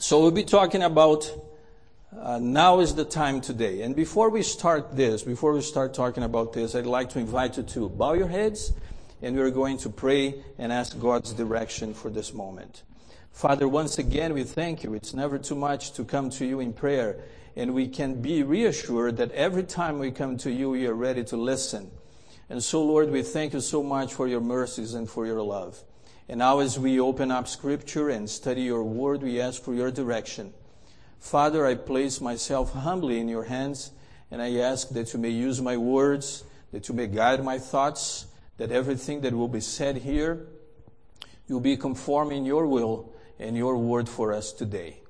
So we'll be talking about uh, now is the time today. And before we start this, before we start talking about this, I'd like to invite you to bow your heads and we're going to pray and ask God's direction for this moment. Father, once again, we thank you. It's never too much to come to you in prayer, and we can be reassured that every time we come to you, we are ready to listen. And so, Lord, we thank you so much for your mercies and for your love. And now, as we open up Scripture and study your word, we ask for your direction. Father, I place myself humbly in your hands, and I ask that you may use my words, that you may guide my thoughts, that everything that will be said here, you'll be conforming your will and your word for us today.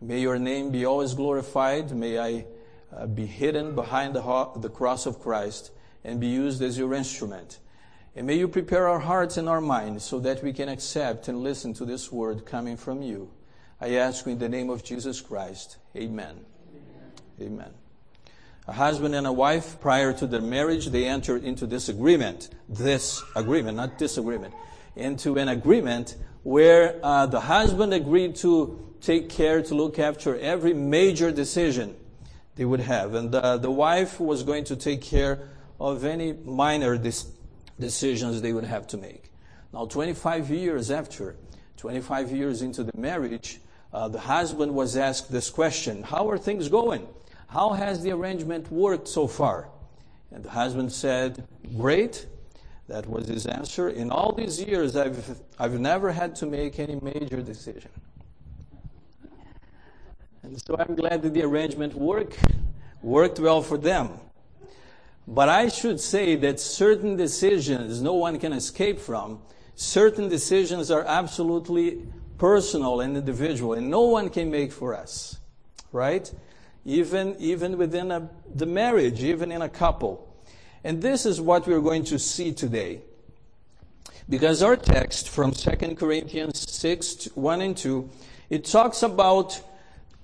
May your name be always glorified. May I uh, be hidden behind the, the cross of Christ and be used as your instrument. And may you prepare our hearts and our minds so that we can accept and listen to this word coming from you. I ask you in the name of Jesus Christ. Amen. Amen. Amen. A husband and a wife, prior to their marriage, they entered into this agreement. This agreement, not disagreement. Into an agreement where uh, the husband agreed to take care to look after every major decision they would have. And uh, the wife was going to take care of any minor dis- decisions they would have to make. Now, 25 years after, 25 years into the marriage, uh, the husband was asked this question How are things going? How has the arrangement worked so far? And the husband said, Great. That was his answer. In all these years, I've, I've never had to make any major decision. And so I'm glad that the arrangement worked, worked well for them. But I should say that certain decisions no one can escape from, certain decisions are absolutely personal and individual, and no one can make for us. Right? Even, even within a, the marriage, even in a couple. And this is what we're going to see today. Because our text from 2 Corinthians 6, 1 and 2, it talks about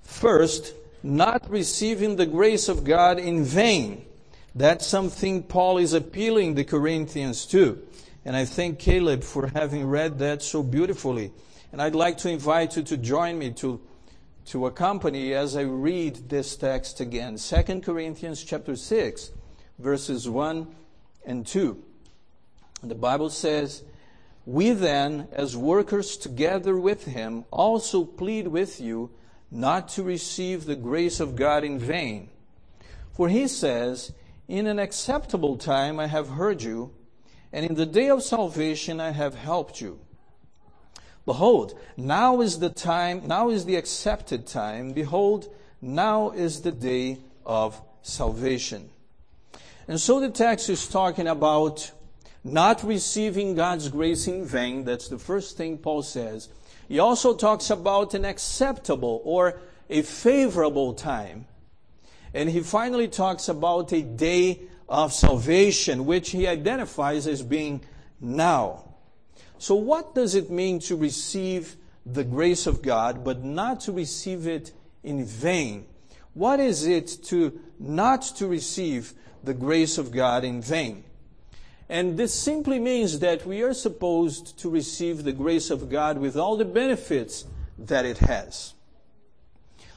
first, not receiving the grace of God in vain. That's something Paul is appealing the Corinthians to. And I thank Caleb for having read that so beautifully. And I'd like to invite you to join me to, to accompany as I read this text again. 2 Corinthians chapter 6 verses 1 and 2. The Bible says, We then, as workers together with him, also plead with you not to receive the grace of God in vain. For he says, In an acceptable time I have heard you, and in the day of salvation I have helped you. Behold, now is the time, now is the accepted time. Behold, now is the day of salvation. And so the text is talking about not receiving God's grace in vain. That's the first thing Paul says. He also talks about an acceptable or a favorable time. And he finally talks about a day of salvation, which he identifies as being now. So, what does it mean to receive the grace of God, but not to receive it in vain? What is it to not to receive the grace of God in vain. And this simply means that we are supposed to receive the grace of God with all the benefits that it has.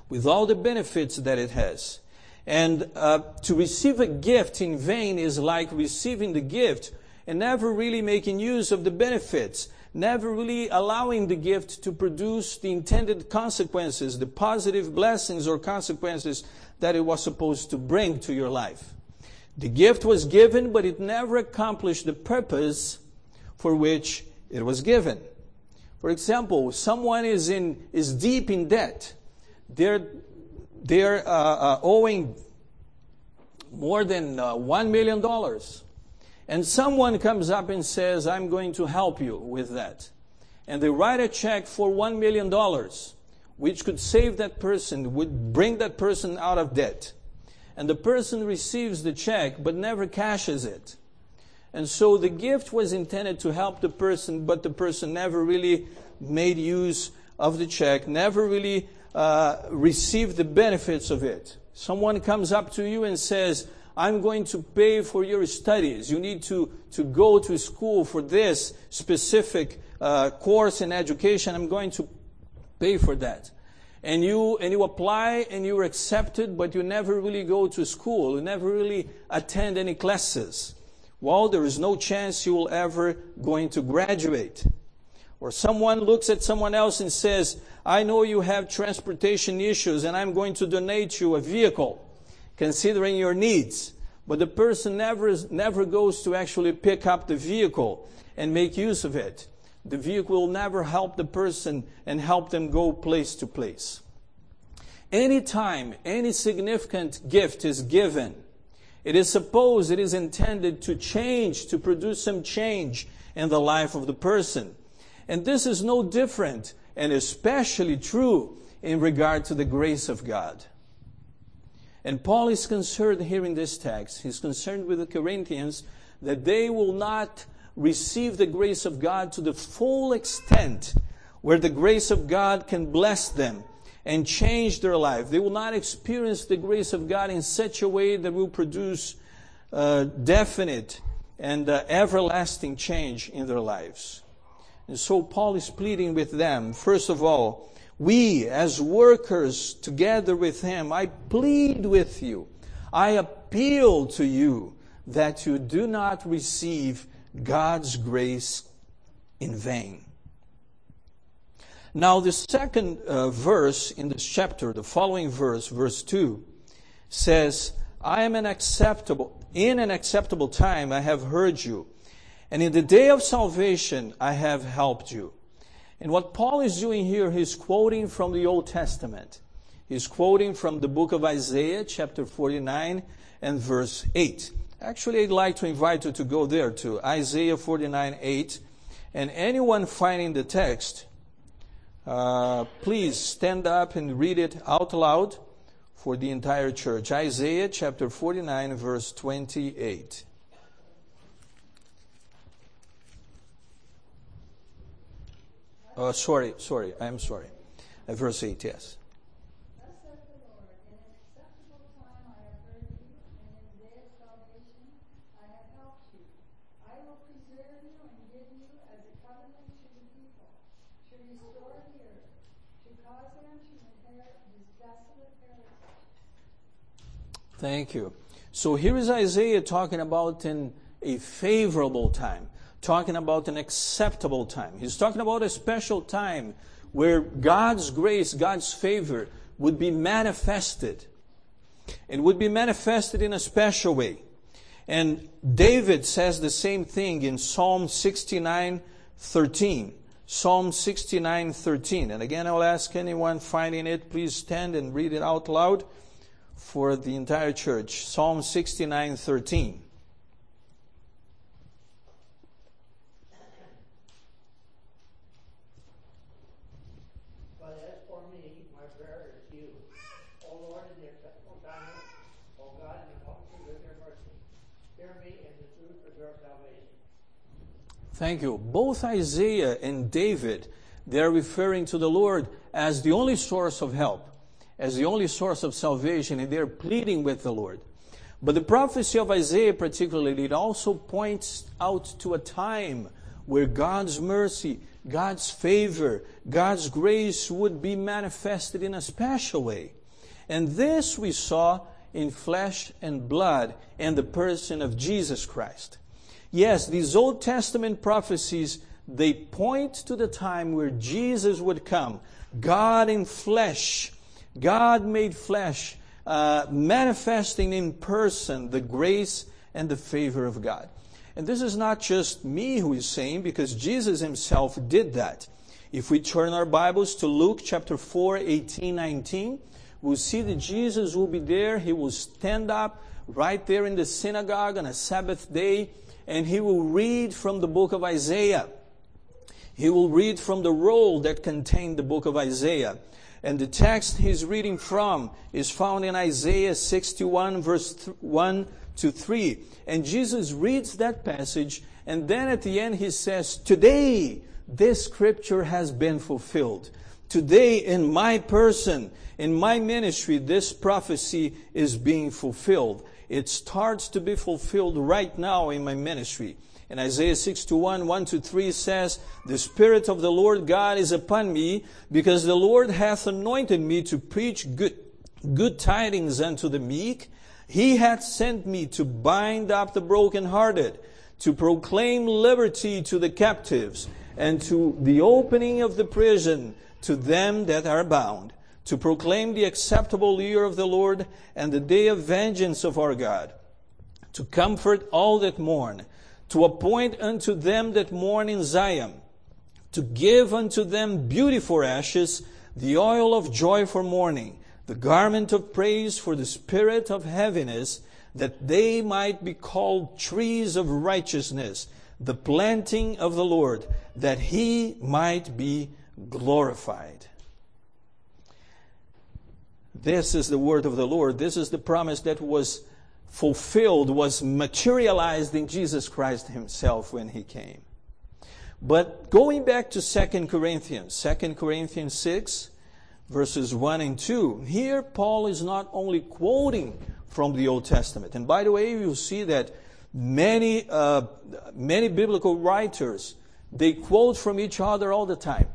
With all the benefits that it has. And uh, to receive a gift in vain is like receiving the gift and never really making use of the benefits, never really allowing the gift to produce the intended consequences, the positive blessings or consequences that it was supposed to bring to your life. The gift was given, but it never accomplished the purpose for which it was given. For example, someone is in is deep in debt. They're they're uh, uh, owing more than uh, one million dollars, and someone comes up and says, "I'm going to help you with that," and they write a check for one million dollars, which could save that person, would bring that person out of debt. And the person receives the check but never cashes it. And so the gift was intended to help the person, but the person never really made use of the check, never really uh, received the benefits of it. Someone comes up to you and says, I'm going to pay for your studies. You need to, to go to school for this specific uh, course in education. I'm going to pay for that. and you, and you apply and you're accepted, but you never really go to school. You never really attend any classes. Well, there is no chance you will ever going to graduate. Or someone looks at someone else and says, I know you have transportation issues and I'm going to donate you a vehicle, considering your needs. But the person never, never goes to actually pick up the vehicle and make use of it the vehicle will never help the person and help them go place to place. Anytime any significant gift is given, it is supposed it is intended to change, to produce some change in the life of the person. And this is no different and especially true in regard to the grace of God. And Paul is concerned here in this text, he's concerned with the Corinthians that they will not receive the grace of God to the full extent where the grace of God can bless them and change their life. They will not experience the grace of God in such a way that will produce uh, definite and uh, everlasting change in their lives. And so Paul is pleading with them, first of all, we as workers together with him, I plead with you, I appeal to you that you do not receive God's grace in vain. Now, the second uh, verse in this chapter, the following verse, verse 2, says, I am an acceptable, in an acceptable time I have heard you, and in the day of salvation I have helped you. And what Paul is doing here, he's quoting from the Old Testament. He's quoting from the book of Isaiah, chapter 49 and verse 8. Actually, I'd like to invite you to go there to Isaiah 49 8. And anyone finding the text, uh, please stand up and read it out loud for the entire church. Isaiah chapter 49, verse 28. Uh, sorry, sorry, I'm sorry. Uh, verse 8, yes. Thank you. So here is Isaiah talking about in a favorable time, talking about an acceptable time. He's talking about a special time where God's grace, God's favor would be manifested. It would be manifested in a special way. And David says the same thing in Psalm 69, 13. Psalm 69, 13. And again, I'll ask anyone finding it, please stand and read it out loud for the entire church. Psalm 69 13. Thank you. Both Isaiah and David, they're referring to the Lord as the only source of help as the only source of salvation, and they're pleading with the Lord. But the prophecy of Isaiah, particularly, it also points out to a time where God's mercy, God's favor, God's grace would be manifested in a special way. And this we saw in flesh and blood in the person of Jesus Christ. Yes, these Old Testament prophecies, they point to the time where Jesus would come, God in flesh, God made flesh, uh, manifesting in person the grace and the favor of God. And this is not just me who is saying, because Jesus himself did that. If we turn our Bibles to Luke chapter 4, 18, 19, we'll see that Jesus will be there. He will stand up right there in the synagogue on a Sabbath day, and he will read from the book of Isaiah. He will read from the roll that contained the book of Isaiah. And the text he's reading from is found in Isaiah 61 verse 1 to 3. And Jesus reads that passage and then at the end he says, today this scripture has been fulfilled. Today in my person, in my ministry, this prophecy is being fulfilled. It starts to be fulfilled right now in my ministry. And Isaiah 61, 1 to 3 says, The Spirit of the Lord God is upon me, because the Lord hath anointed me to preach good, good tidings unto the meek. He hath sent me to bind up the brokenhearted, to proclaim liberty to the captives, and to the opening of the prison to them that are bound, to proclaim the acceptable year of the Lord and the day of vengeance of our God, to comfort all that mourn, to appoint unto them that mourn in Zion, to give unto them beauty for ashes, the oil of joy for mourning, the garment of praise for the spirit of heaviness, that they might be called trees of righteousness, the planting of the Lord, that he might be glorified. This is the word of the Lord. This is the promise that was fulfilled, was materialized in Jesus Christ himself when he came. But going back to 2 Corinthians, 2 Corinthians 6, verses 1 and 2, here Paul is not only quoting from the Old Testament. And by the way, you'll see that many, uh, many biblical writers, they quote from each other all the time.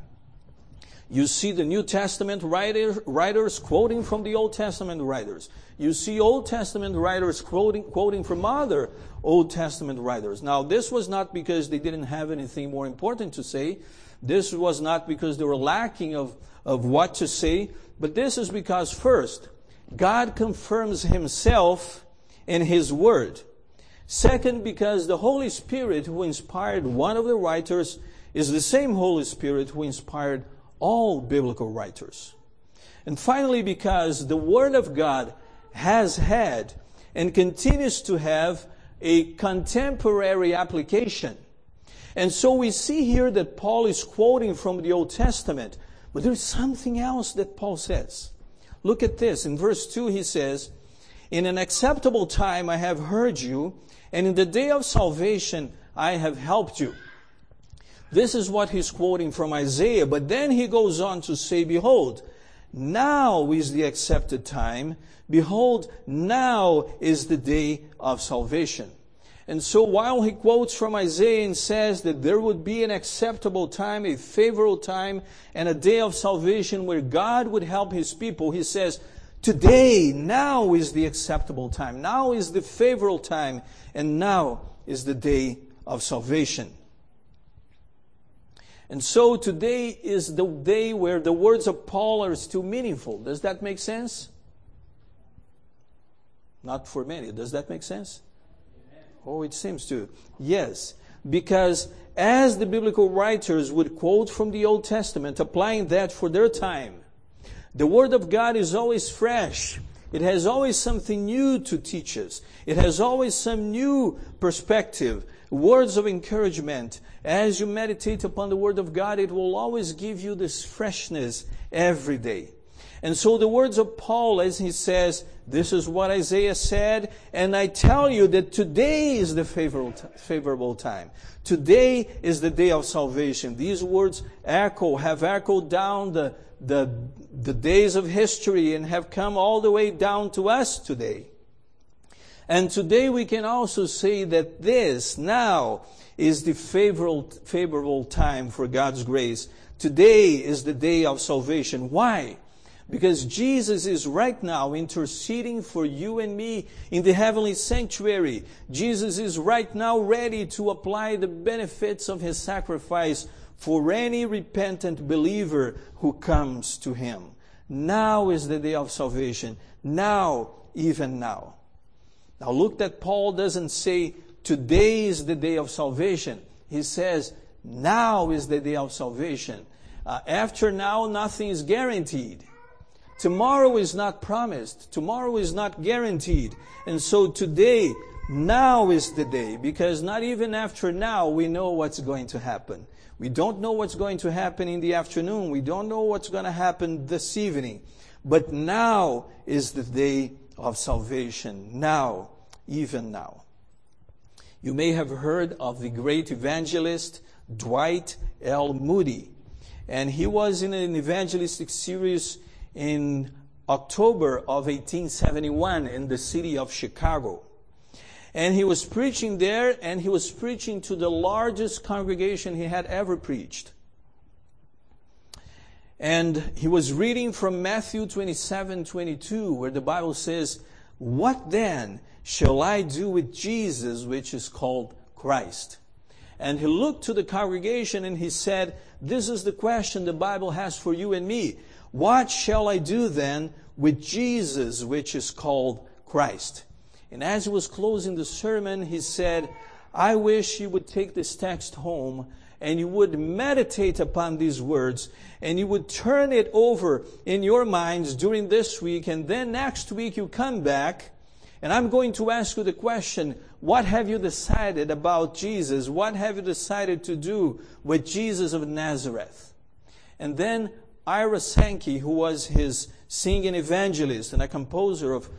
You see the New Testament writer, writers quoting from the Old Testament writers. You see Old Testament writers quoting, quoting from other Old Testament writers. Now, this was not because they didn't have anything more important to say. This was not because they were lacking of, of what to say. But this is because, first, God confirms Himself in His Word. Second, because the Holy Spirit who inspired one of the writers is the same Holy Spirit who inspired all biblical writers. And finally, because the Word of God has had and continues to have a contemporary application. And so we see here that Paul is quoting from the Old Testament, but there's something else that Paul says. Look at this. In verse 2, he says, In an acceptable time I have heard you, and in the day of salvation I have helped you. This is what he's quoting from Isaiah, but then he goes on to say, Behold, now is the accepted time. Behold, now is the day of salvation. And so while he quotes from Isaiah and says that there would be an acceptable time, a favorable time, and a day of salvation where God would help his people, he says, Today, now is the acceptable time. Now is the favorable time. And now is the day of salvation. And so today is the day where the words of Paul are still meaningful. Does that make sense? Not for many. Does that make sense? Oh, it seems to. Yes. Because as the biblical writers would quote from the Old Testament, applying that for their time, the Word of God is always fresh. It has always something new to teach us. It has always some new perspective words of encouragement. As you meditate upon the Word of God, it will always give you this freshness every day. And so the words of Paul, as he says, this is what Isaiah said, and I tell you that today is the favorable, time. Today is the day of salvation. These words echo, have echoed down the, the, the days of history and have come all the way down to us today. And today we can also say that this now is the favorable, favorable time for God's grace. Today is the day of salvation. Why? Because Jesus is right now interceding for you and me in the heavenly sanctuary. Jesus is right now ready to apply the benefits of his sacrifice for any repentant believer who comes to him. Now is the day of salvation. Now, even now. Now look that Paul doesn't say, today is the day of salvation. He says, now is the day of salvation. Uh, after now, nothing is guaranteed. Tomorrow is not promised. Tomorrow is not guaranteed. And so today, now is the day, because not even after now we know what's going to happen. We don't know what's going to happen in the afternoon. We don't know what's going to happen this evening. But now is the day of salvation now, even now. You may have heard of the great evangelist Dwight L. Moody. And he was in an evangelistic series in October of 1871 in the city of Chicago. And he was preaching there, and he was preaching to the largest congregation he had ever preached. And he was reading from Matthew 27 22, where the Bible says, What then shall I do with Jesus, which is called Christ? And he looked to the congregation and he said, This is the question the Bible has for you and me. What shall I do then with Jesus, which is called Christ? And as he was closing the sermon, he said, I wish you would take this text home and you would meditate upon these words and you would turn it over in your minds during this week and then next week you come back and I'm going to ask you the question, what have you decided about Jesus? What have you decided to do with Jesus of Nazareth? And then Ira Sankey, who was his singing evangelist and a composer of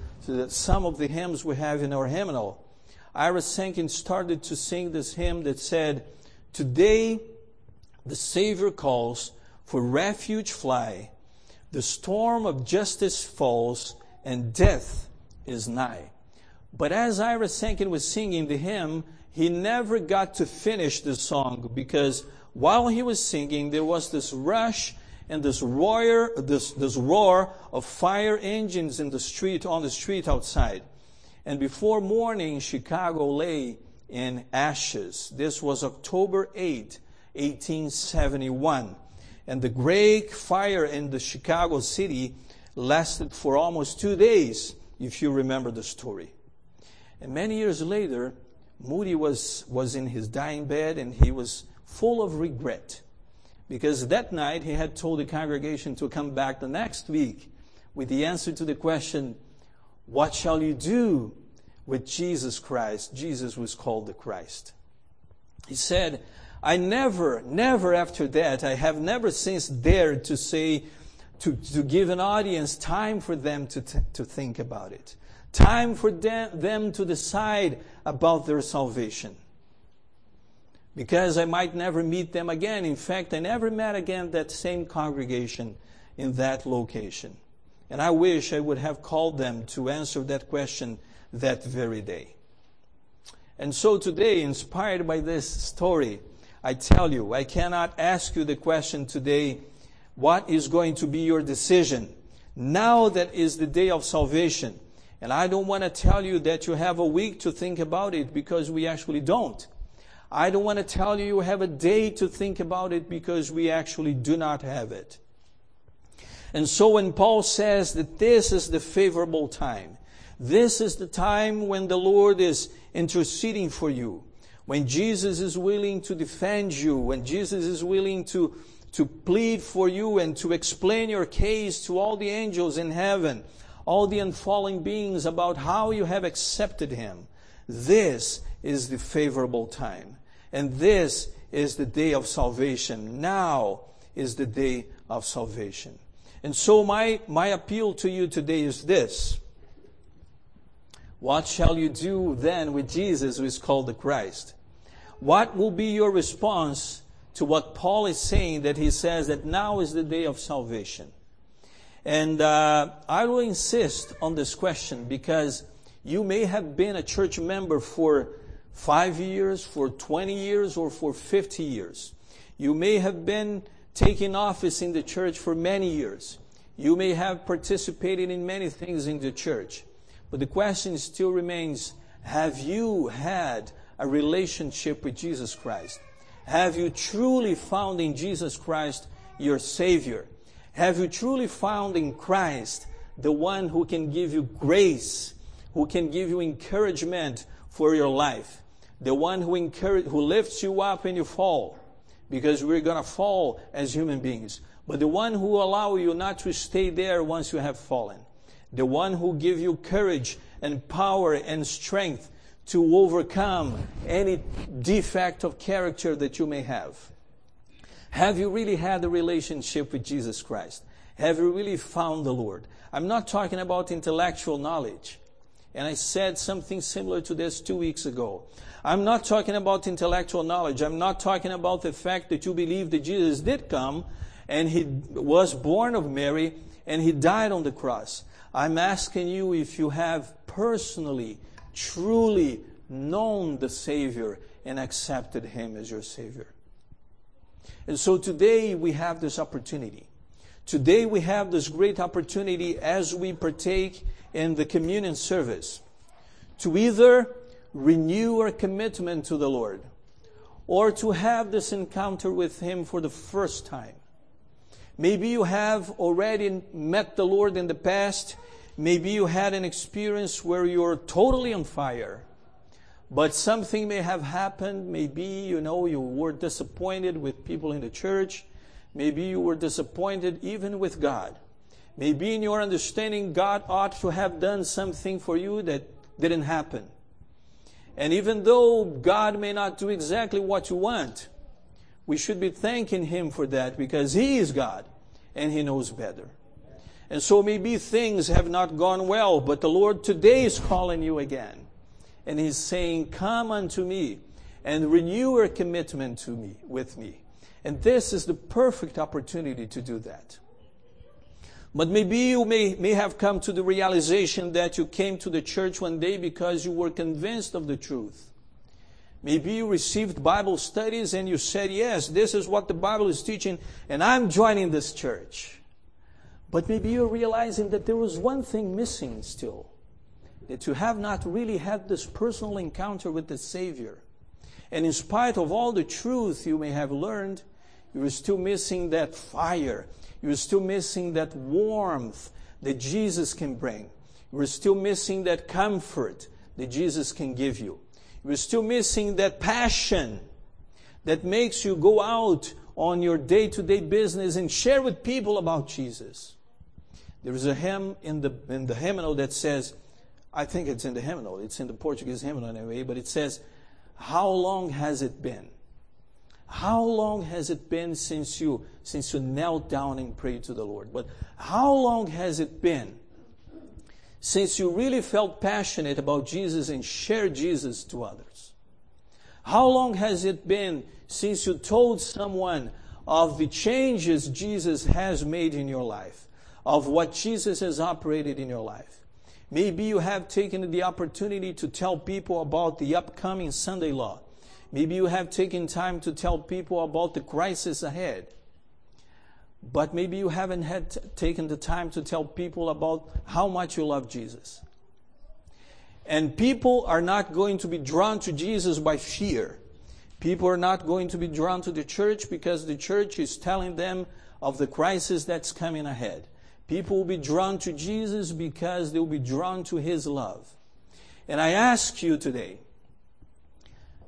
some of the hymns we have in our hymnal, Ira Sankey started to sing this hymn that said, Today the Savior calls, for refuge fly, the storm of justice falls, and death is nigh. But as Ira Sankey was singing the hymn, he never got to finish the song because while he was singing, there was this rush and this roar, this, this roar of fire engines in the street, on the street outside. And before morning, Chicago lay in ashes. This was October 8, 1871. And the great fire in the Chicago city lasted for almost two days, if you remember the story. And many years later, Moody was, was in his dying bed and he was full of regret because that night he had told the congregation to come back the next week with the answer to the question, What shall you do with Jesus Christ? Jesus was called the Christ. He said, I never, never after that, I have never since dared to say, to, to give an audience time for them to, t- to think about it. Time for them, them to decide about their salvation because I might never meet them again. In fact, I never met again that same congregation in that location. And I wish I would have called them to answer that question that very day. And so today, inspired by this story, I tell you, I cannot ask you the question today, what is going to be your decision? Now that is the day of salvation. And I don't want to tell you that you have a week to think about it because we actually don't. I don't want to tell you you have a day to think about it because we actually do not have it. And so when Paul says that this is the favorable time, this is the time when the Lord is interceding for you, when Jesus is willing to defend you, when Jesus is willing to, to plead for you and to explain your case to all the angels in heaven, all the unfallen beings about how you have accepted Him. This is the favorable time. And this is the day of salvation. Now is the day of salvation. And so my, my appeal to you today is this. What shall you do then with Jesus who is called the Christ? What will be your response to what Paul is saying that he says that now is the day of salvation? And uh, I will insist on this question because you may have been a church member for five years, for 20 years, or for 50 years. You may have been taking office in the church for many years. You may have participated in many things in the church. But the question still remains have you had a relationship with Jesus Christ? Have you truly found in Jesus Christ your Savior? Have you truly found in Christ the one who can give you grace, who can give you encouragement for your life? the one who encourage, who lifts you up when you fall, because we're gonna fall as human beings. But the one who allow you not to stay there once you have fallen. The one who give you courage and power and strength to overcome any defect of character that you may have. Have you really had a relationship with Jesus Christ? Have you really found the Lord? I'm not talking about intellectual knowledge. And I said something similar to this two weeks ago. I'm not talking about intellectual knowledge. I'm not talking about the fact that you believe that Jesus did come and he was born of Mary and he died on the cross. I'm asking you if you have personally, truly known the Savior and accepted Him as your Savior. And so today we have this opportunity. Today we have this great opportunity as we partake in the communion service to either renew our commitment to the Lord or to have this encounter with Him for the first time. Maybe you have already met the Lord in the past. Maybe you had an experience where you're totally on fire. But something may have happened. Maybe, you know, you were disappointed with people in the church. Maybe you were disappointed even with God. Maybe in your understanding, God ought to have done something for you that didn't happen. And even though God may not do exactly what you want, we should be thanking Him for that because He is God and He knows better. And so maybe things have not gone well, but the Lord today is calling you again. And He's saying, Come unto me and renew your commitment to me, with me. And this is the perfect opportunity to do that. But maybe you may, may have come to the realization that you came to the church one day because you were convinced of the truth. Maybe you received Bible studies and you said, yes, this is what the Bible is teaching and I'm joining this church. But maybe you're realizing that there was one thing missing still. That you have not really had this personal encounter with the Savior. And in spite of all the truth you may have learned, you are still missing that fire you're still missing that warmth that Jesus can bring. You're still missing that comfort that Jesus can give you. You're still missing that passion that makes you go out on your day to day business and share with people about Jesus. There is a hymn in the, in the hymnal that says, I think it's in the hymnal, it's in the Portuguese hymnal anyway, but it says, How long has it been? How long has it been since you since you knelt down and prayed to the Lord? But how long has it been since you really felt passionate about Jesus and shared Jesus to others? How long has it been since you told someone of the changes Jesus has made in your life, of what Jesus has operated in your life? Maybe you have taken the opportunity to tell people about the upcoming Sunday law Maybe you have taken time to tell people about the crisis ahead. But maybe you haven't had taken the time to tell people about how much you love Jesus. And people are not going to be drawn to Jesus by fear. People are not going to be drawn to the church because the church is telling them of the crisis that's coming ahead. People will be drawn to Jesus because they will be drawn to His love. And I ask you today,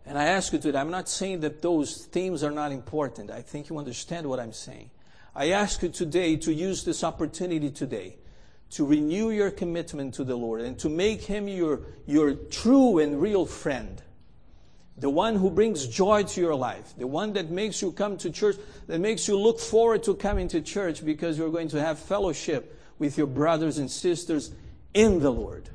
and I ask you today, I'm not saying that those themes are not important. I think you understand what I'm saying. I ask you today to use this opportunity today to renew your commitment to the Lord and to make Him your, your true and real friend. The one who brings joy to your life. The one that makes you come to church, that makes you look forward to coming to church because you're going to have fellowship with your brothers and sisters in the Lord.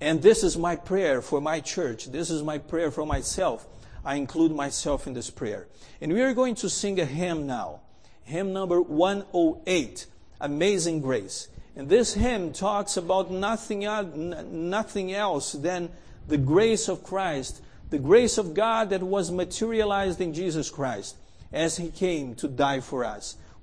And this is my prayer for my church. This is my prayer for myself. I include myself in this prayer. And we are going to sing a hymn now. Hymn number 108, Amazing Grace. And this hymn talks about nothing, nothing else than the grace of Christ, the grace of God that was materialized in Jesus Christ as He came to die for us.